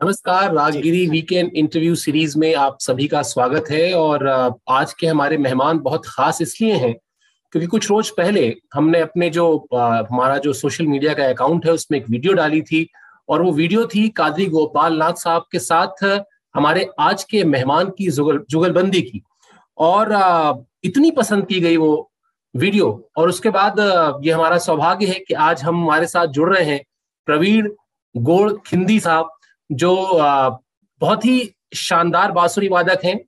नमस्कार Raaggiri weekend interview series में आप सभी का स्वागत है और आज के हमारे मेहमान बहुत खास इसलिए हैं क्योंकि कुछ रोज पहले हमने अपने जो हमारा जो सोशल मीडिया का अकाउंट है उसमें एक वीडियो डाली थी और वो वीडियो थी कादरी गोपाल नाथ साहब के साथ हमारे आज के मेहमान की जुगल जुगलबंदी की और इतनी पसंद की गई वो वीडियो और उसके बाद ये हमारा सौभाग्य है कि आज हम हमारे साथ जुड़ रहे हैं प्रवीण गोड़ खिंदी साहब। जो बहुत ही शानदार बांसुरी वादक हैं।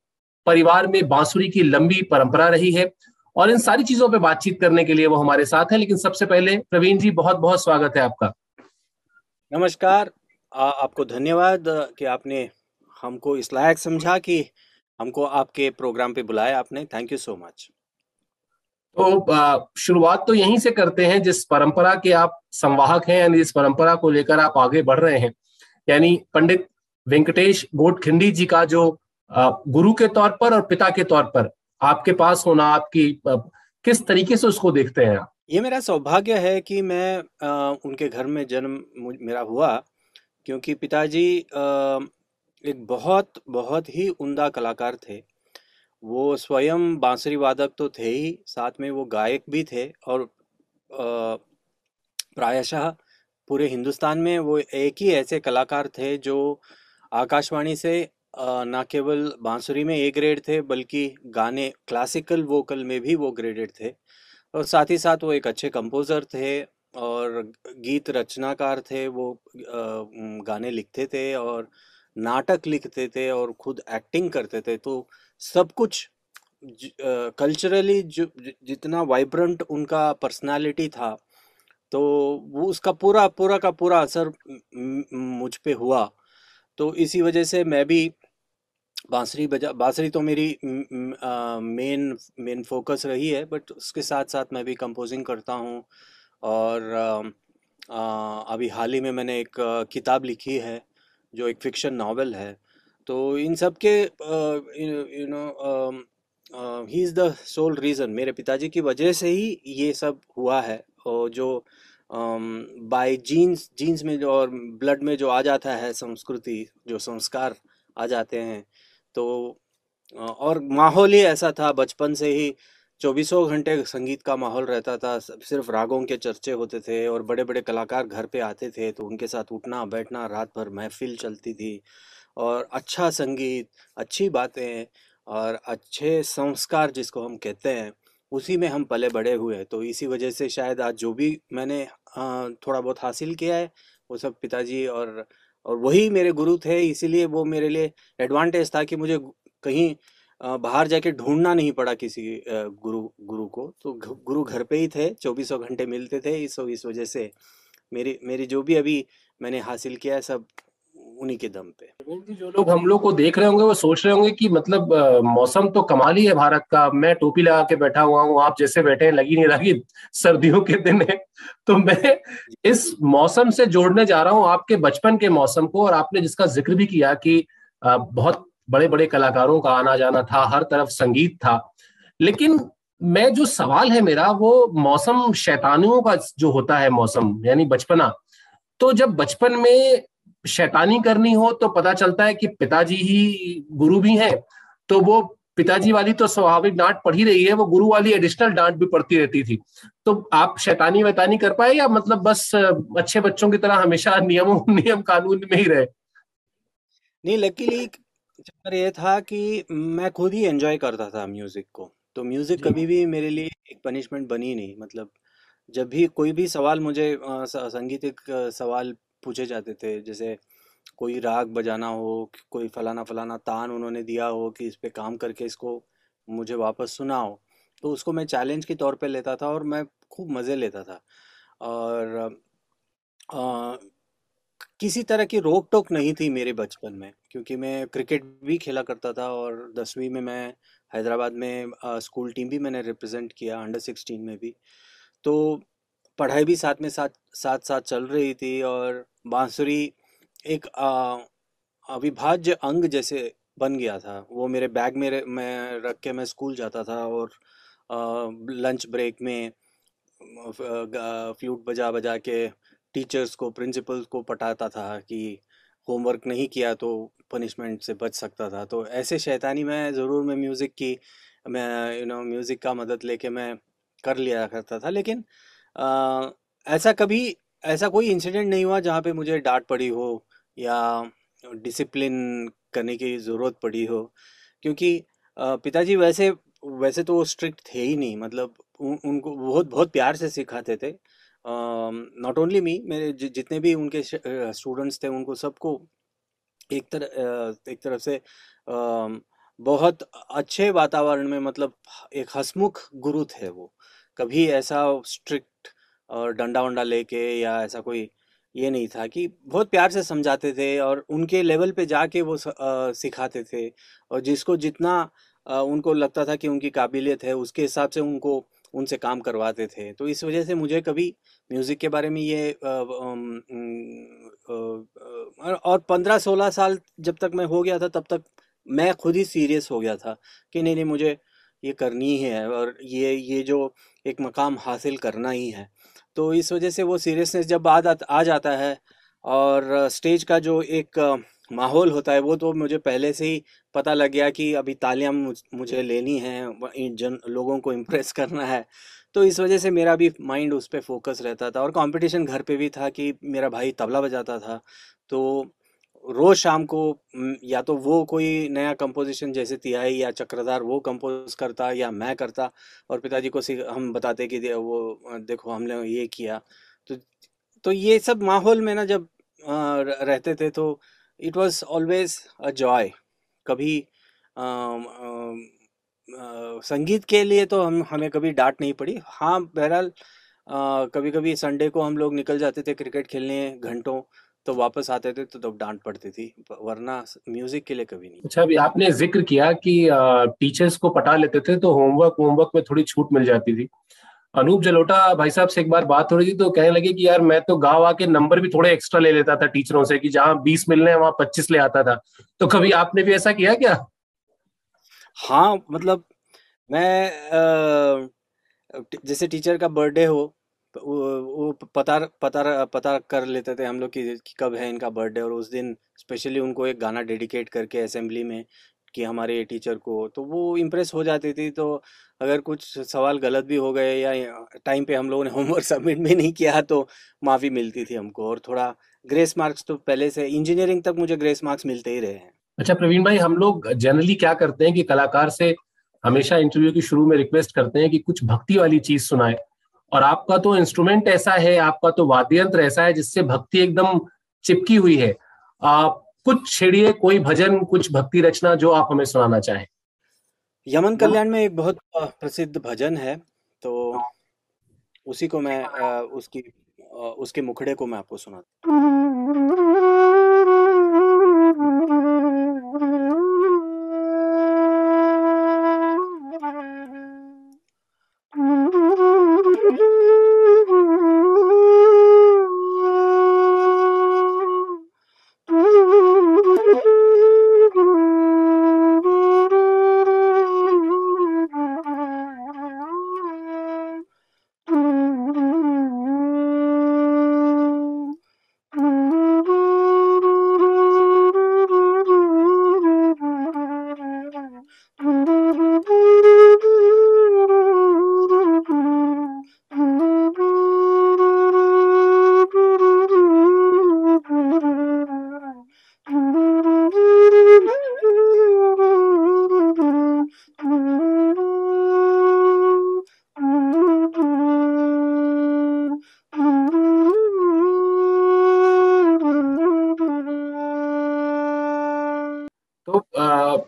परिवार में बांसुरी की लंबी परंपरा रही है और इन सारी चीज़ों पे बातचीत करने के लिए वो हमारे साथ है लेकिन सबसे पहले प्रवीण जी बहुत बहुत स्वागत है आपका। नमस्कार। आ, आपको धन्यवाद कि आपने हमको इस लायक समझा कि हमको आपके प्रोग्राम पे बुलाया आपने। थैंक यू सो मच तो शुरुआत तो यहीं से करते हैं जिस परंपरा के आप संवाहक हैं यानी जिस परंपरा को लेकर आप आगे बढ़ रहे हैं। यानी पंडित वेंकटेश गोट खिंडी जी का जो गुरु के तौर पर और पिता के तौर पर आपके पास होना आपकी किस तरीके से उसको देखते हैं आप? ये मेरा सौभाग्य है कि मैं आ, उनके घर में जन्म मेरा हुआ क्योंकि पिताजी एक बहुत बहुत ही उमदा कलाकार थे। वो स्वयं बांसुरी वादक तो थे ही साथ में वो गायक भी थे और प्रायशः पूरे हिंदुस्तान में वो एक ही ऐसे कलाकार थे जो आकाशवाणी से ना केवल बांसुरी में ए ग्रेड थे बल्कि गाने, क्लासिकल वोकल में भी वो ग्रेडेड थे। और साथ ही साथ वो एक अच्छे कंपोज़र थे और गीत रचनाकार थे, वो गाने लिखते थे और नाटक लिखते थे और खुद एक्टिंग करते थे। तो सब कुछ कल्चरली जितना वाइब्रेंट उनका पर्सनालिटी था तो वो उसका पूरा पूरा का पूरा असर मुझ पे हुआ। तो इसी वजह से मैं भी बांसुरी बजा बांसुरी तो मेरी मेन मेन फोकस रही है बट उसके साथ साथ मैं भी कंपोजिंग करता हूँ। और आ, आ, अभी हाल ही में मैंने एक किताब लिखी है जो एक फिक्शन नावल है। तो इन सब के you know he is the sole reason मेरे पिताजी की वजह से ही ये सब हुआ है। जो बाय जीन्स जीन्स में जो और ब्लड में जो आ जाता है संस्कृति, जो संस्कार आ जाते हैं तो और माहौल ही ऐसा था, बचपन से ही चौबीसों घंटे संगीत का माहौल रहता था सिर्फ़ रागों के चर्चे होते थे और बड़े बड़े कलाकार घर पे आते थे तो उनके साथ उठना, बैठना, रात भर महफिल चलती थी और अच्छा संगीत, अच्छी बातें और अच्छे संस्कार जिसको हम कहते हैं उसी में हम पले बड़े हुए हैं। तो इसी वजह से शायद आज जो भी मैंने थोड़ा बहुत हासिल किया है, वो सब पिताजी और और वही मेरे गुरु थे, इसीलिए वो मेरे लिए एडवांटेज था कि मुझे कहीं बाहर जाके ढूंढना नहीं पड़ा किसी गुरु गुरु को। तो गुरु घर पे ही थे, चौबीसों घंटे मिलते थे, इस इस वजह से मेरी मेरी जो भी अभी मैंने हासिल किया है, सब उन्हीं के दम पे। जो लोग हम लोग को देख रहे होंगे, वो सोच रहे होंगे कि मतलब मौसम तो कमाल ही है भारत का। मैं टोपी लगा के बैठा हुआ हूँ, आप जैसे बैठे हैं, लगी नहीं लगी सर्दियों के दिन है। तो मैं इस मौसम से जोड़ने जा रहा हूँ, आपके बचपन के मौसम को, और आपने जिसका ज़िक्र भी किया कि बहुत बड़े बड़े कलाकारों का आना जाना था, हर तरफ़ संगीत था। लेकिन मैं, जो सवाल है मेरा, वो मौसम शैतानियों का जो होता है मौसम, यानी बचपना। तो जब बचपन में शैतानी करनी हो तो पता चलता है कि पिताजी ही गुरु भी हैं तो वो पिताजी वाली तो स्वाभाविक डांट पढ़ी रही है वो गुरु वाली एडिशनल डांट भी पड़ती रहती थी। तो आप शैतानी वैतानी कर पाए या मतलब बस अच्छे बच्चों की तरह हमेशा नियमों नियम कानून में ही रहे? नहीं लकीली चक्कर ये था कि मैं खुद ही एंजॉय करता था म्यूज़िक को। तो म्यूज़िक कभी भी मेरे लिए एक पनिशमेंट बनी नहीं मतलब जब भी कोई भी सवाल मुझे संगीतिक सवाल पूछे जाते थे जैसे कोई राग बजाना हो कोई फलाना फलाना तान उन्होंने दिया हो कि इस पर काम करके इसको मुझे वापस सुनाओ। तो उसको मैं चैलेंज के तौर पे लेता था और मैं खूब मज़े लेता था। और आ, किसी तरह की रोक टोक नहीं थी मेरे बचपन में क्योंकि मैं क्रिकेट भी खेला करता था और दसवीं में मैं हैदराबाद में आ, स्कूल टीम भी मैंने रिप्रेजेंट किया अंडर सिक्सटीन में भी। तो पढ़ाई भी साथ में साथ साथ साथ चल रही थी और बांसुरी एक अविभाज्य अंग जैसे बन गया था। वो मेरे बैग में मैं रख के मैं स्कूल जाता था और लंच ब्रेक में फ्लूट बजा बजा के टीचर्स को प्रिंसिपल को पटाता था कि होमवर्क नहीं किया तो पनिशमेंट से बच सकता था। तो ऐसे शैतानी में ज़रूर मैं म्यूज़िक की, मैं, यू नो, म्यूज़िक का मदद लेके मैं कर लिया करता था। लेकिन ऐसा कभी ऐसा कोई इंसिडेंट नहीं हुआ जहाँ पे मुझे डांट पड़ी हो या डिसिप्लिन करने की ज़रूरत पड़ी हो? क्योंकि पिताजी वैसे वैसे तो वो स्ट्रिक्ट थे ही नहीं मतलब उन, उनको बहुत बहुत प्यार से सिखाते थे। नॉट ओनली मी मेरे जितने भी उनके स्टूडेंट्स थे उनको सबको एक तरह एक तरफ़ से बहुत अच्छे वातावरण में मतलब एक हसमुख गुरु थे वो। कभी ऐसा स्ट्रिक्ट और डंडा वंडा लेके या ऐसा कोई ये नहीं था कि बहुत प्यार से समझाते थे और उनके लेवल पे जाके वो सिखाते थे। और जिसको जितना उनको लगता था कि उनकी काबिलियत है, उसके हिसाब से उनको उनसे काम करवाते थे। तो इस वजह से मुझे कभी म्यूज़िक के बारे में ये और पंद्रह सोलह साल जब तक मैं हो गया था, तब तक मैं खुद ही सीरियस हो गया था कि नहीं नहीं, मुझे ये करनी ही है और ये ये जो एक मकाम हासिल करना ही है। तो इस वजह से वो सीरियसनेस जब आ, आ जाता है और स्टेज का जो एक माहौल होता है वो तो मुझे पहले से ही पता लग गया कि अभी तालियाँ मुझे लेनी है जन लोगों को इम्प्रेस करना है। तो इस वजह से मेरा भी माइंड उस पर फोकस रहता था और कंपटीशन घर पे भी था कि मेरा भाई तबला बजाता था। तो रोज शाम को या तो वो कोई नया कंपोजिशन जैसे तिहाई या चक्रधार वो कंपोज करता या मैं करता और पिताजी को हम बताते कि वो देखो हमने ये किया। तो तो ये सब माहौल में ना जब रहते थे तो it was always a joy कभी आ, आ, संगीत के लिए तो हम हमें कभी डांट नहीं पड़ी। हाँ बहरहाल कभी कभी संडे को हम लोग निकल जाते थे क्रिकेट खेलने घंटों। तो वापस आते थे तो तब डांट पड़ती थी वरना म्यूज़िक के लिए कभी नहीं। अच्छा अभी आपने ज़िक्र किया कि टीचर्स को पटा लेते थे तो होमवर्क होमवर्क में थोड़ी छूट मिल जाती थी। अनूप जलोटा भाई साहब से एक बार बात हो रही थी तो कहने लगे कि यार मैं तो गाँव आके नंबर भी थोड़े एक्स्ट्रा ले लेता था टीचरों से कि जहाँ बीस मिलने वहाँ पच्चीस ले आता था। तो कभी आपने भी ऐसा किया क्या? हाँ मतलब मैं जैसे टीचर का बर्थडे हो वो पता पता पता कर लेते थे हम लोग कि, कि कब है इनका बर्थडे और उस दिन स्पेशली उनको एक गाना डेडिकेट करके असेंबली में कि हमारे टीचर को। तो वो इम्प्रेस हो जाती थी तो अगर कुछ सवाल गलत भी हो गए या टाइम पे हम लोगों ने होमवर्क सबमिट भी नहीं किया तो माफ़ी मिलती थी हमको। और थोड़ा ग्रेस मार्क्स तो पहले से इंजीनियरिंग तक मुझे ग्रेस मार्क्स मिलते ही रहे हैं। अच्छा प्रवीण भाई हम लोग जनरली क्या करते हैं कि कलाकार से हमेशा इंटरव्यू के शुरू में रिक्वेस्ट करते हैं कि कुछ भक्ति वाली चीज़ सुनाए। और आपका तो इंस्ट्रूमेंट ऐसा है, आपका तो वाद्य यंत्र ऐसा है जिससे भक्ति एकदम चिपकी हुई है। आप कुछ छेड़िए, कोई भजन, कुछ भक्ति रचना जो आप हमें सुनाना चाहें। यमन कल्याण में एक बहुत प्रसिद्ध भजन है तो उसी को मैं उसकी उसके मुखड़े को मैं आपको सुनाता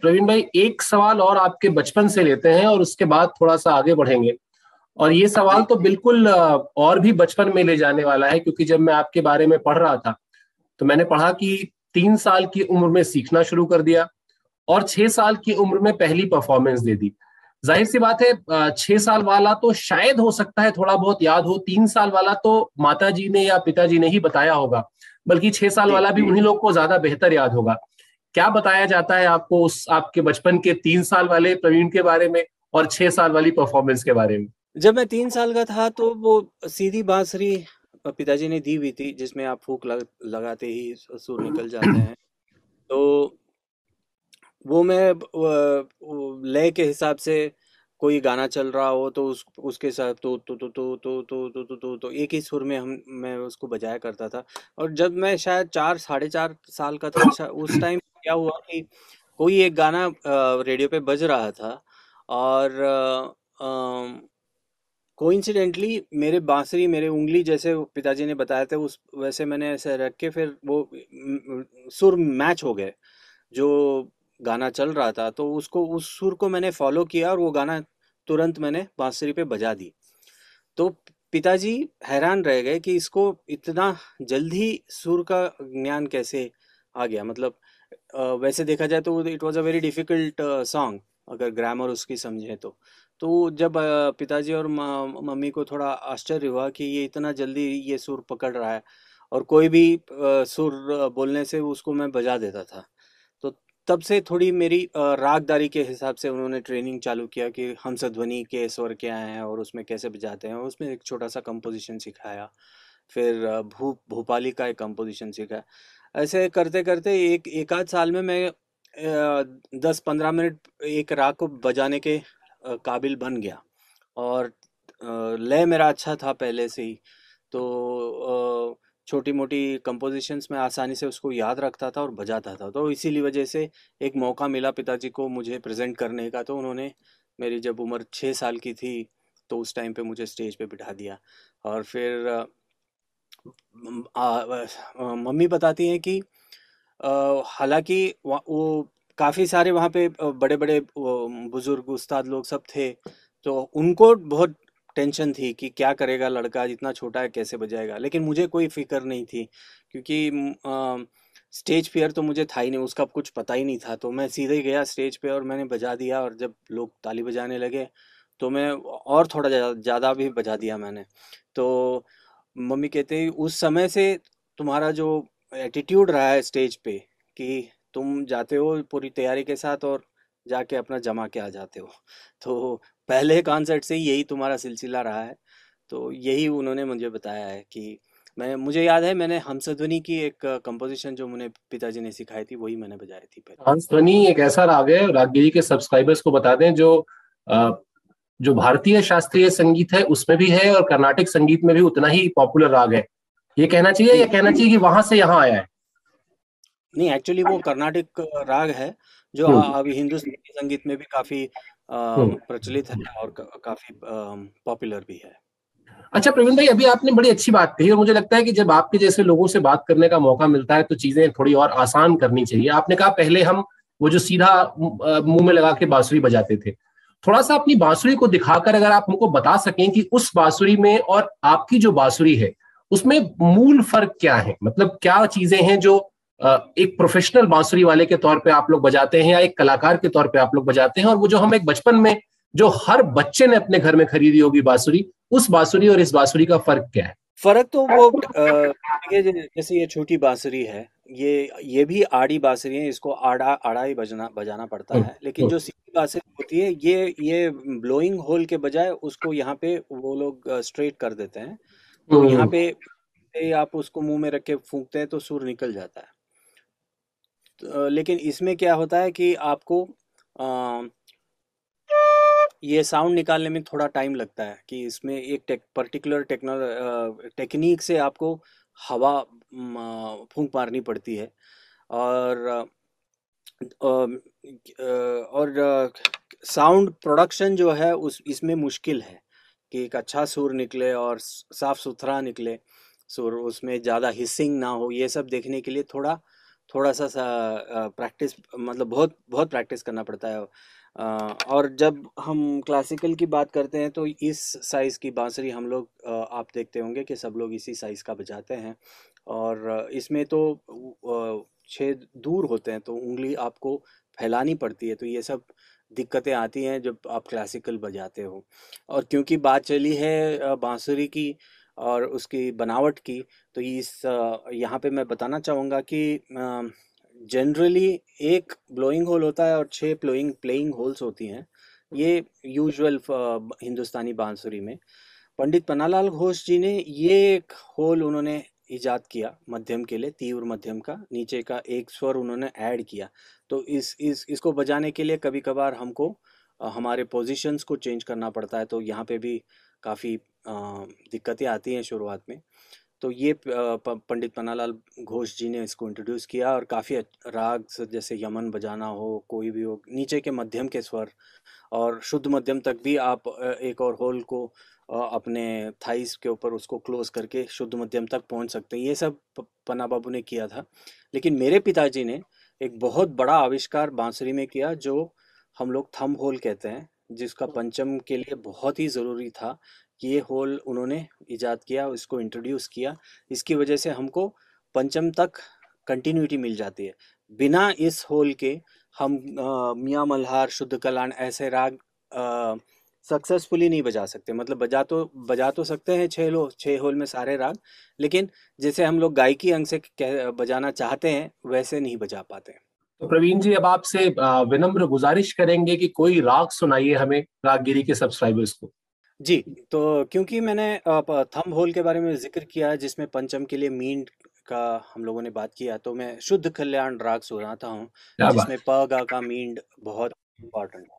प्रवीण भाई एक सवाल और आपके बचपन से लेते हैं और उसके बाद थोड़ा सा आगे बढ़ेंगे। और ये सवाल तो बिल्कुल और भी बचपन में ले जाने वाला है क्योंकि जब मैं आपके बारे में पढ़ रहा था तो मैंने पढ़ा कि तीन साल की उम्र में सीखना शुरू कर दिया और छह साल की उम्र में पहली परफॉर्मेंस दे दी। ज़ाहिर सी बात है छह साल वाला तो शायद हो सकता है थोड़ा बहुत याद हो तीन साल वाला तो माता जी ने या पिताजी ने ही बताया होगा बल्कि छह साल वाला भी उन्हीं लोग को ज़्यादा बेहतर याद होगा। क्या बताया जाता है आपको उस आपके बचपन के तीन साल वाले प्रवीण के बारे में और छह साल वाली परफॉर्मेंस के बारे में? जब मैं तीन साल का था तो वो सीधी बांसुरी पिताजी ने दी हुई थी जिसमें आप फूक लग, लगाते ही सुर निकल जाते हैं। तो वो मैं लय के हिसाब से कोई गाना चल रहा हो तो उस उसके साथ तो तो तो तो तो तो तो तो तो तो एक ही सुर में हम मैं उसको बजाया करता था। और जब मैं शायद चार साढ़े चार साल का था उस टाइम क्या हुआ कि कोई एक गाना रेडियो पे बज रहा था और कोइंसिडेंटली मेरे बांसुरी, मेरे उंगली जैसे पिताजी ने बताया था, उस वैसे मैंने ऐसे रख के फिर वो सुर मैच हो गए, जो गाना चल रहा था। तो उसको, उस सुर को मैंने फॉलो किया और वो गाना तुरंत मैंने बांसुरी पे बजा दी। तो पिताजी हैरान रह गए कि इसको इतना जल्दी सुर का ज्ञान कैसे आ गया? मतलब वैसे देखा जाए तो it was a very difficult song अगर ग्रामर उसकी समझे तो। तो जब पिताजी और मम्मी को थोड़ा आश्चर्य हुआ कि ये इतना जल्दी ये सुर पकड़ रहा है, और कोई भी सुर बोलने से उसको मैं बजा देता था। तो तब से थोड़ी मेरी रागदारी के हिसाब से उन्होंने ट्रेनिंग चालू किया कि हमसध्वनि के स्वर क्या हैं और उसमें कैसे बजाते हैं। उसमें एक छोटा सा कंपोजिशन सिखाया। फिर भू, भोपाली का एक कंपोजिशन सीखा ऐसे करते करते एक एक आध साल में मैं दस पंद्रह मिनट एक राग को बजाने के काबिल बन गया। और लय मेरा अच्छा था पहले से ही। तो छोटी मोटी कंपोजिशंस में आसानी से उसको याद रखता था और बजाता था। तो इसीलिए वजह से एक मौका मिला पिताजी को मुझे प्रेजेंट करने का। तो उन्होंने मेरी जब उम्र छः साल की थी तो उस टाइम पे मुझे स्टेज पे बिठा दिया। और फिर मम्मी बताती हैं कि हालाँकि वो काफ़ी सारे वहाँ पे बड़े बड़े बुज़ुर्ग, उस्ताद लोग सब थे तो उनको बहुत टेंशन थी कि क्या करेगा लड़का जितना छोटा है, कैसे बजाएगा? लेकिन मुझे कोई फ़िक्र नहीं थी, क्योंकि स्टेज फेयर तो मुझे था ही नहीं, उसका कुछ पता ही नहीं था तो मैं सीधे ही गया स्टेज पे और मैंने बजा दिया और जब लोग ताली बजाने लगे तो मैं और थोड़ा ज़्यादा भी बजा दिया मैंने। तो मम्मी कहते हैं, उस समय से तुम्हारा जो एटीट्यूड रहा है स्टेज पे, कि तुम जाते हो पूरी तैयारी के साथ और जाके अपना जमा के आ जाते हो। तो पहले कॉन्सर्ट से यही तुम्हारा सिलसिला रहा है। तो यही उन्होंने मुझे बताया है कि मैं, मुझे याद है, मैंने हंसध्वनि की एक कंपोजिशन जो मुझे पिताजी ने सिखाई थी, वही मैंने बजाई थी पहले। हंसध्वनि एक ऐसा राग है, रागगिरी के सब्सक्राइबर्स को बता दें, जो जो भारतीय शास्त्रीय संगीत है उसमें भी है और कर्नाटक संगीत में भी उतना ही पॉपुलर राग है। ये कहना चाहिए या कहना चाहिए कि वहाँ से यहाँ आया है। नहीं एक्चुअली वो कर्नाटक राग है जो हम्म। अभी हिंदुस्तानी संगीत में भी काफ़ी हम्म। प्रचलित है और काफ़ी पॉपुलर भी है। अच्छा प्रवीण भाई अभी आपने बड़ी अच्छी बात कही और मुझे लगता है कि जब आपके जैसे लोगों से बात करने का मौका मिलता है तो चीज़ें थोड़ी और आसान करनी चाहिए। आपने कहा पहले हम वो जो सीधा मुँह में लगा के बांसुरी बजाते थे। थोड़ा सा अपनी बांसुरी को दिखाकर अगर आप हमको बता सकें कि उस बांसुरी में और आपकी जो बांसुरी है उसमें मूल फ़र्क क्या है? मतलब क्या चीज़ें हैं जो एक प्रोफेशनल बांसुरी वाले के तौर पे आप लोग बजाते हैं या एक कलाकार के तौर पे आप लोग बजाते हैं? और वो जो हम एक बचपन में जो हर बच्चे ने अपने घर में खरीदी होगी बांसुरी उस बांसुरी और इस बांसुरी का फ़र्क क्या है? फ़र्क तो वो ये जैसे ये छोटी बांसुरी है ये ये भी आड़ी बांसुरी है इसको आड़ा आड़ा ही बजना बजाना पड़ता हम्म, है लेकिन जो हम्म। सीधी बांसुरी होती है ये ये ब्लोइंग होल के बजाय उसको यहाँ पे वो लोग स्ट्रेट कर देते हैं तो यहाँ हम्म। पे आप उसको मुँह में रख के फूंकते हैं तो सुर निकल जाता है तो, लेकिन इसमें क्या होता है कि आपको आ, ये साउंड निकालने में थोड़ा टाइम लगता है कि इसमें एक टेक, पर्टिकुलर टेक्नोल टेक्निक से आपको हवा फूंक मारनी पड़ती है। और और साउंड प्रोडक्शन जो है, उस, इसमें मुश्किल है कि एक अच्छा सुर निकले और साफ़ सुथरा निकले सुर, उसमें ज़्यादा हिसिंग ना हो। ये सब देखने के लिए थोड़ा थोड़ा सा सा प्रैक्टिस मतलब बहुत बहुत प्रैक्टिस करना पड़ता है। और जब हम क्लासिकल की बात करते हैं तो इस साइज़ की बांसुरी हम लोग आप देखते होंगे कि सब लोग इसी साइज़ का बजाते हैं। और इसमें तो छेद दूर होते हैं तो उंगली आपको फैलानी पड़ती है तो ये सब दिक्कतें आती हैं जब आप क्लासिकल बजाते हो। और क्योंकि बात चली है बांसुरी की और उसकी बनावट की तो इस यहाँ पे मैं बताना चाहूँगा कि जनरली एक ब्लोइंग होल होता है और छः प्लोइंग प्लेइंग होल्स होती हैं। ये यूजुअल हिंदुस्तानी बांसुरी में। पंडित पन्नालाल घोष जी ने ये एक होल उन्होंने ईजाद किया मध्यम के लिए, तीव्र मध्यम का, नीचे का एक स्वर उन्होंने ऐड किया। तो इस इस, इसको बजाने के लिए कभी कभार हमको हमारे पोजीशंस को चेंज करना पड़ता है तो यहाँ पे भी काफ़ी दिक्कतें आती हैं शुरुआत में। तो ये पंडित पन्नालाल घोष जी ने इसको इंट्रोड्यूस किया और काफ़ी राग जैसे यमन बजाना हो कोई भी हो नीचे के मध्यम के स्वर और शुद्ध मध्यम तक भी आप एक और होल को अपने थाइस के ऊपर उसको क्लोज करके शुद्ध मध्यम तक पहुँच सकते हैं। ये सब पन्ना बाबू ने किया था। लेकिन मेरे पिताजी ने एक बहुत बड़ा आविष्कार बांसुरी में किया जो हम लोग थम होल कहते हैं जिसका पंचम के लिए बहुत ही ज़रूरी था। ये होल उन्होंने ईजाद किया, इसको इंट्रोड्यूस किया। इसकी वजह से हमको पंचम तक कंटिन्यूटी मिल जाती है। बिना इस होल के हम मियाँ मल्हार, शुद्ध कलान ऐसे राग सक्सेसफुली नहीं बजा सकते। मतलब बजा तो बजा तो सकते हैं छः लो छः होल में सारे राग, लेकिन जैसे हम लोग गायकी अंग से बजाना चाहते हैं, वैसे नहीं बजा पाते। तो प्रवीण जी, अब आपसे विनम्र गुजारिश करेंगे कि कोई राग सुनाइए हमें, रागगिरी के सब्सक्राइबर्स को। जी, तो क्योंकि मैंने थंब होल के बारे में ज़िक्र किया जिसमें पंचम के लिए मीन का हम लोगों ने बात किया, तो मैं शुद्ध कल्याण राग सुनाता हूँ, जिसमें पगा गा का मींड बहुत इम्पोर्टेंट है।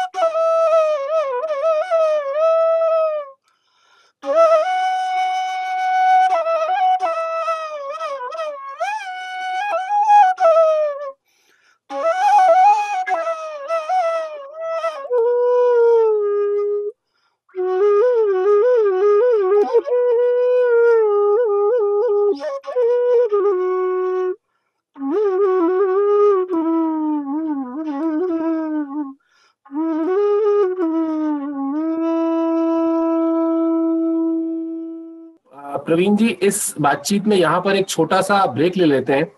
प्रवीण जी, इस बातचीत में यहाँ पर एक छोटा सा ब्रेक ले लेते हैं।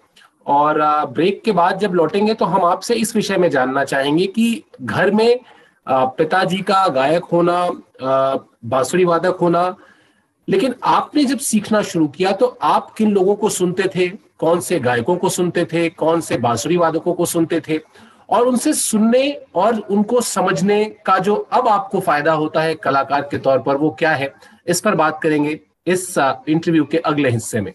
और ब्रेक के बाद जब लौटेंगे तो हम आपसे इस विषय में जानना चाहेंगे कि घर में पिताजी का गायक होना बांसुरी वादक होना, लेकिन आपने जब सीखना शुरू किया तो आप किन लोगों को सुनते थे? कौन से गायकों को सुनते थे? कौन से बांसुरी वादकों को सुनते थे? और उनसे सुनने और उनको समझने का जो अब आपको फ़ायदा होता है कलाकार के तौर पर वो क्या है, इस पर बात करेंगे। इस इंटरव्यू के अगले हिस्से में।